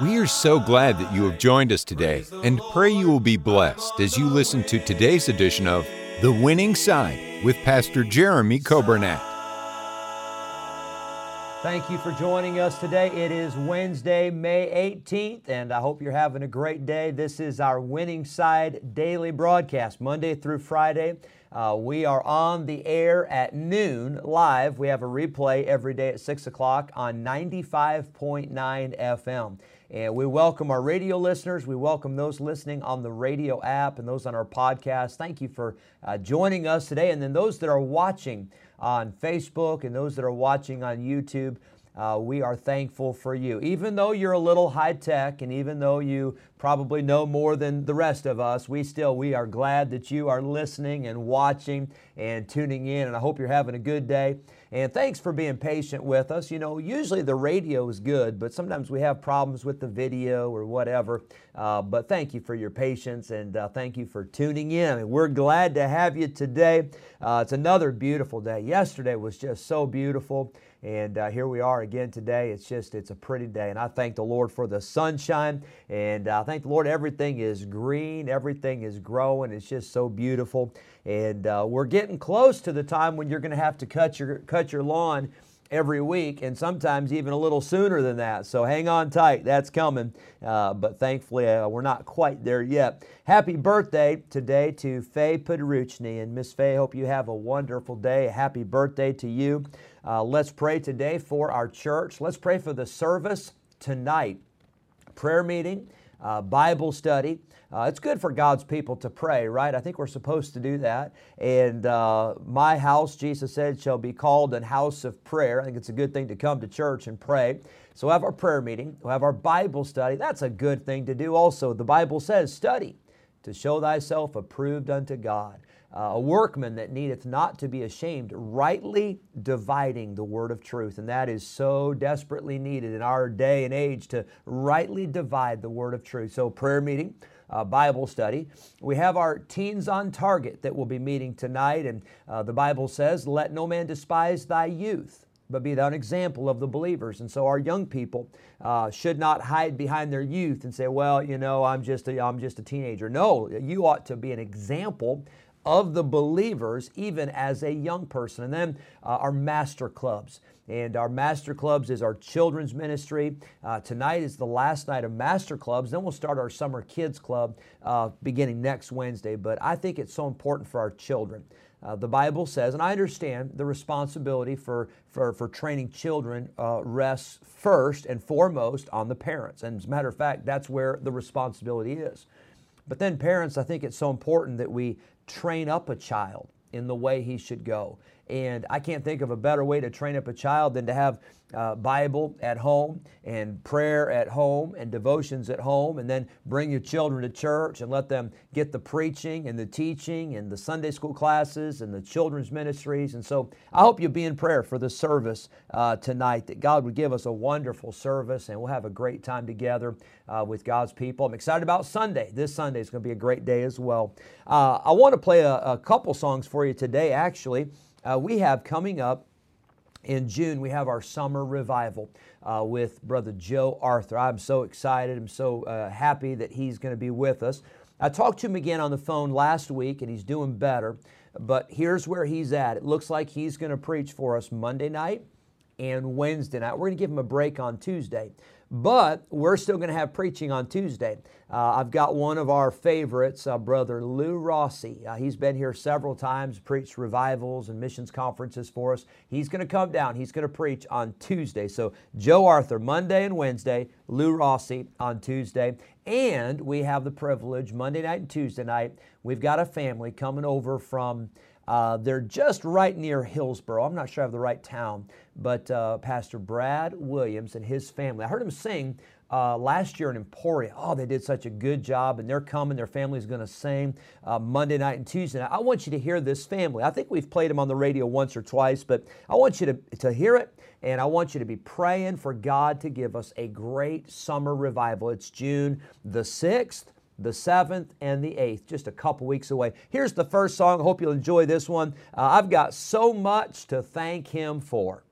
We are so glad that you have joined us today and pray you will be blessed as you listen to today's edition of The Winning Side with Pastor Jeremy Coburnett. Thank you for joining us today. It is Wednesday, May 18th, and I hope you're having a great day. This is our Winning Side daily broadcast, Monday through Friday. Uh, we are on the air at noon live. We have a replay every day at 6 o'clock on 95.9 FM. And we welcome our radio listeners. We welcome those listening on the radio app and those on our podcast. Thank you for uh, joining us today. And then those that are watching on Facebook and those that are watching on YouTube, uh, we are thankful for you. Even though you're a little high tech and even though you probably know more than the rest of us, we still we are glad that you are listening and watching and tuning in. And I hope you're having a good day. And thanks for being patient with us. You know, usually the radio is good, but sometimes we have problems with the video or whatever. Uh, but thank you for your patience and uh, thank you for tuning in. And we're glad to have you today. Uh, it's another beautiful day. Yesterday was just so beautiful. And uh, here we are again today. It's just, it's a pretty day. And I thank the Lord for the sunshine. And I thank the Lord everything is green, everything is growing. It's just so beautiful. And uh, we're getting close to the time when you're going to have to cut your, cut your lawn every week and sometimes even a little sooner than that. So hang on tight, that's coming. Uh, but thankfully, uh, we're not quite there yet. Happy birthday today to Faye Podruchny. And Miss Faye, hope you have a wonderful day. Happy birthday to you. Uh, let's pray today for our church. Let's pray for the service tonight. Prayer meeting, uh, Bible study. Uh, it's good for God's people to pray, right? I think we're supposed to do that. And uh, my house, Jesus said, shall be called an house of prayer. I think it's a good thing to come to church and pray. So we'll have our prayer meeting, we'll have our Bible study. That's a good thing to do also. The Bible says, study to show thyself approved unto God. Uh, a workman that needeth not to be ashamed, rightly dividing the word of truth. And that is so desperately needed in our day and age to rightly divide the word of truth. So, prayer meeting. Uh, Bible study. We have our Teens on Target that will be meeting tonight, and uh, the Bible says, Let no man despise thy youth but be thou an example of the believers. And so our young people uh, should not hide behind their youth and say, well, you know, I'm just a, I'm just a teenager. No, you ought to be an example of the believers even as a young person. And then uh, our master clubs. And our master clubs is our children's ministry. Uh, tonight is the last night of master clubs. Then we'll start our summer kids club uh, beginning next Wednesday. But I think it's so important for our children. Uh, the Bible says, and I understand the responsibility for, for, for training children uh, rests first and foremost on the parents. And as a matter of fact, that's where the responsibility is. But then, parents, I think it's so important that we train up a child in the way he should go. And I can't think of a better way to train up a child than to have uh, Bible at home and prayer at home and devotions at home, and then bring your children to church and let them get the preaching and the teaching and the Sunday school classes and the children's ministries. And so I hope you'll be in prayer for the service uh, tonight, that God would give us a wonderful service and we'll have a great time together uh, with God's people. I'm excited about Sunday. This Sunday is going to be a great day as well. Uh, I want to play a, a couple songs for you today, actually. Uh, we have coming up in June, we have our summer revival uh, with Brother Joe Arthur. I'm so excited. I'm so uh, happy that he's going to be with us. I talked to him again on the phone last week, and he's doing better. But here's where he's at. It looks like he's going to preach for us Monday night and Wednesday night. We're going to give him a break on Tuesday. But we're still going to have preaching on Tuesday. Uh, I've got one of our favorites, uh, Brother Lou Rossi. Uh, he's been here several times, preached revivals and missions conferences for us. He's going to come down. He's going to preach on Tuesday. So, Joe Arthur, Monday and Wednesday, Lou Rossi on Tuesday. And we have the privilege, Monday night and Tuesday night, we've got a family coming over from uh, they're just right near Hillsboro. I'm not sure I have the right town, but uh, Pastor Brad Williams and his family. I heard him sing uh, last year in Emporia. Oh, they did such a good job, and they're coming. Their family's going to sing uh, Monday night and Tuesday night. I want you to hear this family. I think we've played them on the radio once or twice, but I want you to, to hear it, and I want you to be praying for God to give us a great summer revival. It's June the 6th the 7th and the 8th, just a couple weeks away. Here's the first song. Hope you'll enjoy this one. Uh, I've got so much to thank Him for.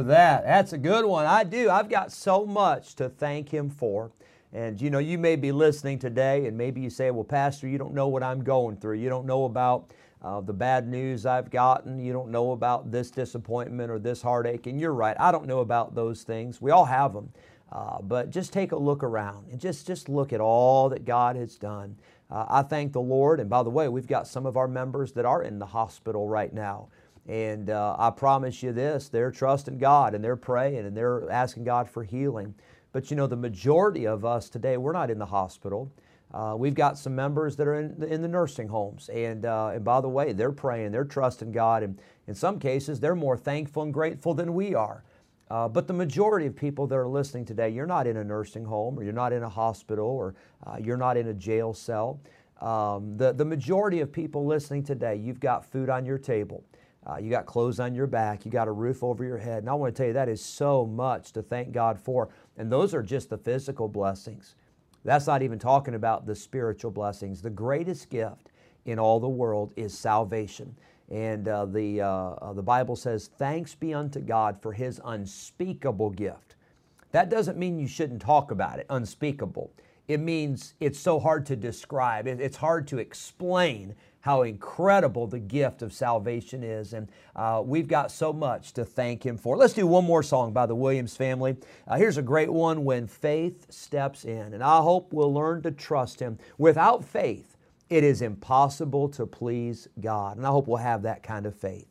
For that. That's a good one. I do. I've got so much to thank Him for. And you know, you may be listening today, and maybe you say, Well, Pastor, you don't know what I'm going through. You don't know about uh, the bad news I've gotten. You don't know about this disappointment or this heartache. And you're right, I don't know about those things. We all have them. Uh, but just take a look around and just, just look at all that God has done. Uh, I thank the Lord. And by the way, we've got some of our members that are in the hospital right now. And uh, I promise you this they're trusting God and they're praying and they're asking God for healing. But you know, the majority of us today, we're not in the hospital. Uh, we've got some members that are in, in the nursing homes. And, uh, and by the way, they're praying, they're trusting God. And in some cases, they're more thankful and grateful than we are. Uh, but the majority of people that are listening today, you're not in a nursing home or you're not in a hospital or uh, you're not in a jail cell. Um, the, the majority of people listening today, you've got food on your table. Uh, you got clothes on your back. You got a roof over your head. And I want to tell you, that is so much to thank God for. And those are just the physical blessings. That's not even talking about the spiritual blessings. The greatest gift in all the world is salvation. And uh, the, uh, uh, the Bible says, Thanks be unto God for his unspeakable gift. That doesn't mean you shouldn't talk about it, unspeakable. It means it's so hard to describe, it's hard to explain how incredible the gift of salvation is. And uh, we've got so much to thank Him for. Let's do one more song by the Williams family. Uh, here's a great one When Faith Steps In. And I hope we'll learn to trust Him. Without faith, it is impossible to please God. And I hope we'll have that kind of faith.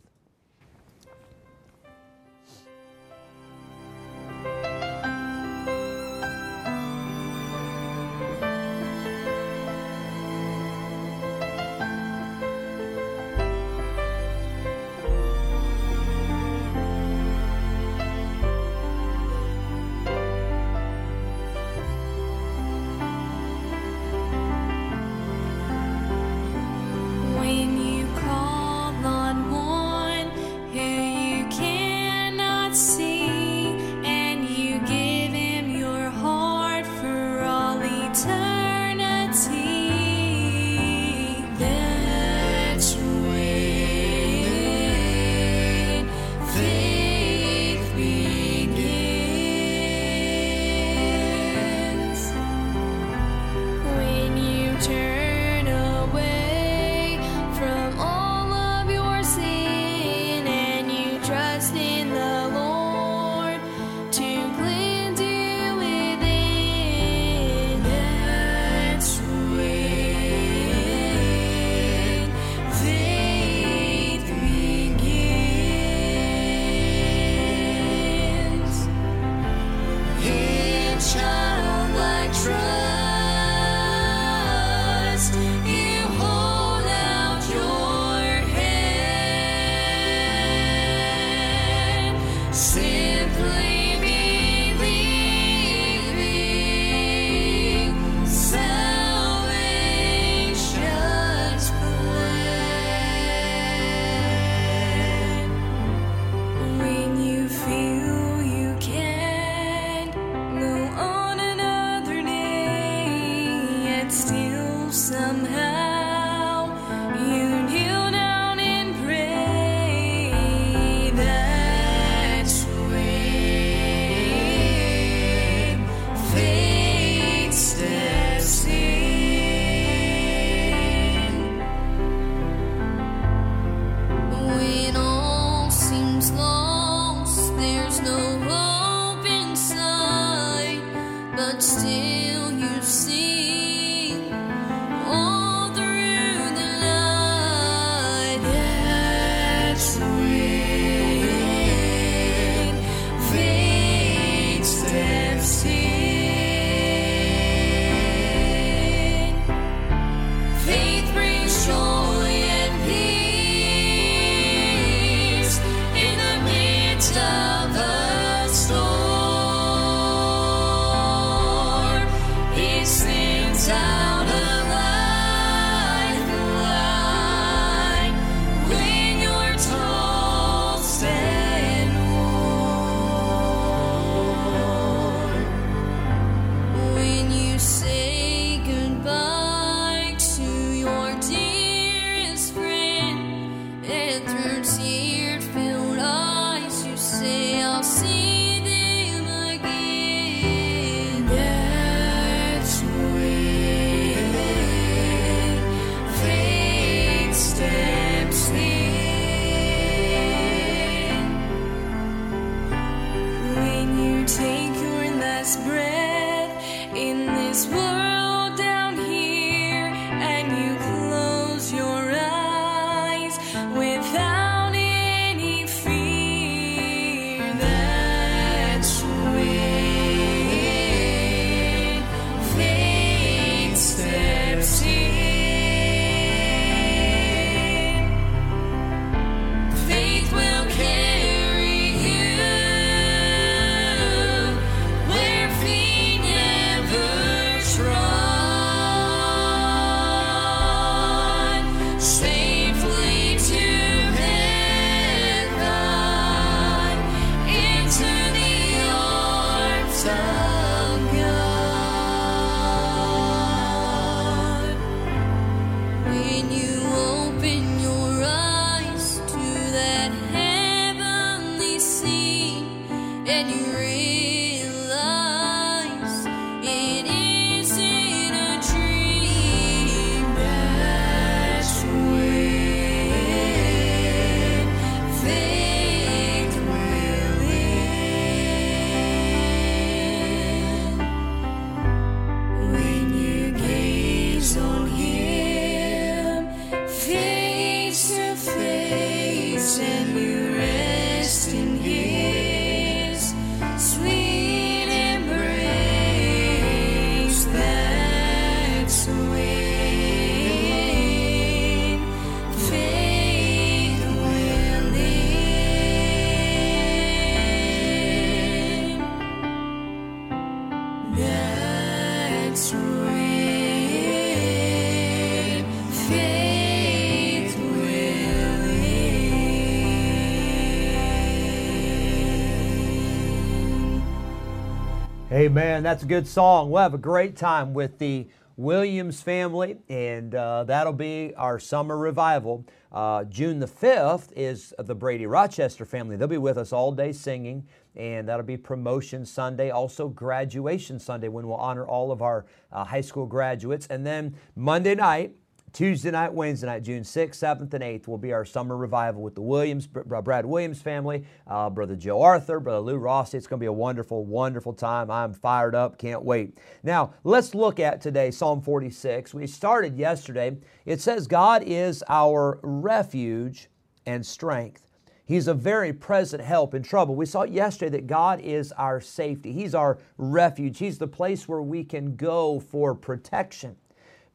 Amen. That's a good song. We'll have a great time with the Williams family, and uh, that'll be our summer revival. Uh, June the 5th is the Brady Rochester family. They'll be with us all day singing, and that'll be Promotion Sunday, also Graduation Sunday, when we'll honor all of our uh, high school graduates. And then Monday night, Tuesday night, Wednesday night, June 6th, 7th, and 8th will be our summer revival with the Williams, Brad Williams family, uh, Brother Joe Arthur, Brother Lou Rossi. It's going to be a wonderful, wonderful time. I'm fired up. Can't wait. Now, let's look at today Psalm 46. We started yesterday. It says, God is our refuge and strength. He's a very present help in trouble. We saw yesterday that God is our safety. He's our refuge. He's the place where we can go for protection.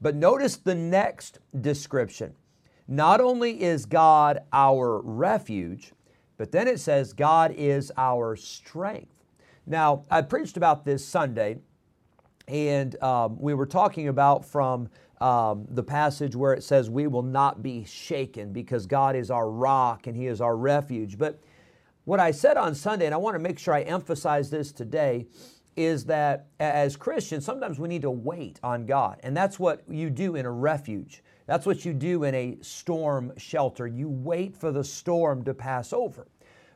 But notice the next description. Not only is God our refuge, but then it says God is our strength. Now, I preached about this Sunday, and um, we were talking about from um, the passage where it says, We will not be shaken because God is our rock and He is our refuge. But what I said on Sunday, and I want to make sure I emphasize this today, is that as Christians, sometimes we need to wait on God. And that's what you do in a refuge. That's what you do in a storm shelter. You wait for the storm to pass over.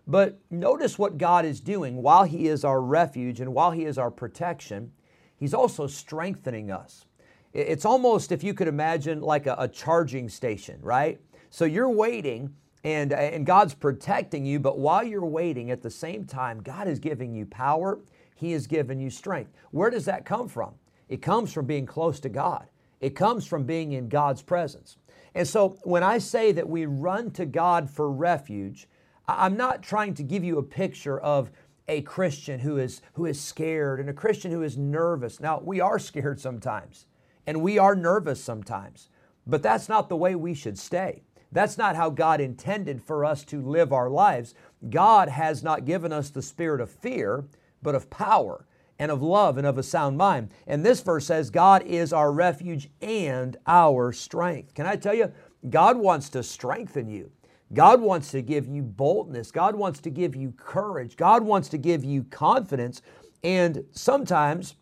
But notice what God is doing while He is our refuge and while He is our protection, He's also strengthening us. It's almost, if you could imagine, like a, a charging station, right? So you're waiting and, and God's protecting you, but while you're waiting, at the same time, God is giving you power he has given you strength. Where does that come from? It comes from being close to God, it comes from being in God's presence. And so when I say that we run to God for refuge, I'm not trying to give you a picture of a Christian who is, who is scared and a Christian who is nervous. Now, we are scared sometimes and we are nervous sometimes, but that's not the way we should stay. That's not how God intended for us to live our lives. God has not given us the spirit of fear, but of power and of love and of a sound mind. And this verse says, God is our refuge and our strength. Can I tell you, God wants to strengthen you. God wants to give you boldness. God wants to give you courage. God wants to give you confidence. And sometimes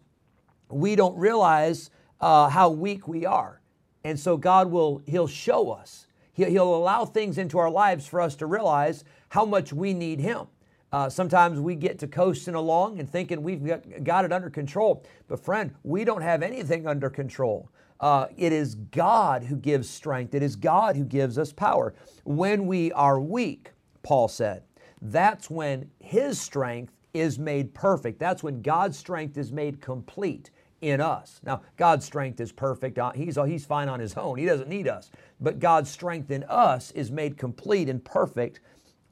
we don't realize uh, how weak we are. And so God will, He'll show us. He'll, he'll allow things into our lives for us to realize how much we need Him. Uh, sometimes we get to coasting along and thinking we've got, it under control. But, friend, we don't have anything under control. Uh, it is God who gives strength, it is God who gives us power. When we are weak, Paul said, that's when His strength is made perfect. That's when God's strength is made complete in us. Now, God's strength is perfect. Uh, he's, he's fine on His own, He doesn't need us. But God's strength in us is made complete and perfect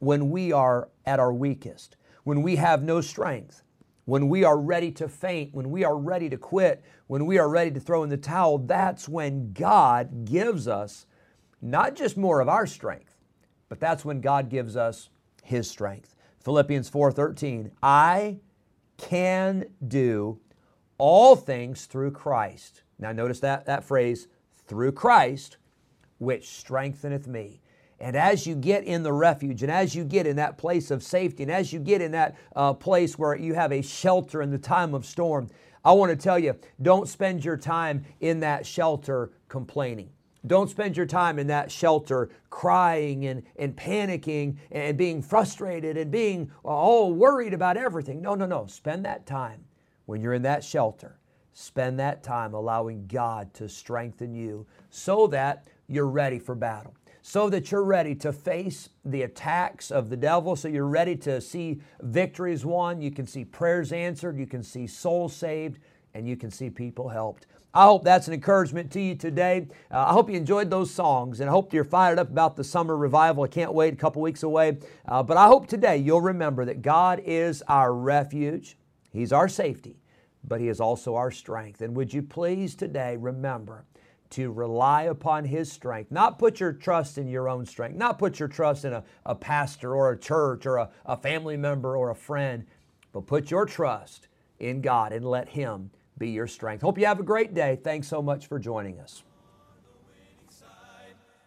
when we are at our weakest, when we have no strength, when we are ready to faint, when we are ready to quit, when we are ready to throw in the towel, that's when God gives us not just more of our strength, but that's when God gives us his strength. Philippians 4:13, I can do all things through Christ. Now notice that that phrase, through Christ, which strengtheneth me. And as you get in the refuge, and as you get in that place of safety, and as you get in that uh, place where you have a shelter in the time of storm, I want to tell you don't spend your time in that shelter complaining. Don't spend your time in that shelter crying and, and panicking and being frustrated and being all worried about everything. No, no, no. Spend that time when you're in that shelter. Spend that time allowing God to strengthen you so that you're ready for battle so that you're ready to face the attacks of the devil, so you're ready to see victories won, you can see prayers answered, you can see souls saved, and you can see people helped. I hope that's an encouragement to you today. Uh, I hope you enjoyed those songs and I hope you're fired up about the summer revival. I can't wait, a couple weeks away. Uh, but I hope today you'll remember that God is our refuge, He's our safety, but He is also our strength. And would you please today remember to rely upon His strength, not put your trust in your own strength, not put your trust in a, a pastor or a church or a, a family member or a friend, but put your trust in God and let Him be your strength. Hope you have a great day. Thanks so much for joining us.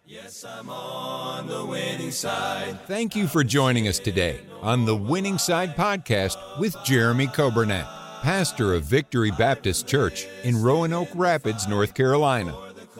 Yes, I'm on the winning side. Thank you for joining us today on the Winning Side Podcast with Jeremy Coburnett. pastor of Victory Baptist Church in Roanoke Rapids, North Carolina.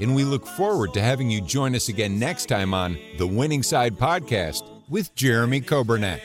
and we look forward to having you join us again next time on the Winning Side Podcast with Jeremy Coburnett.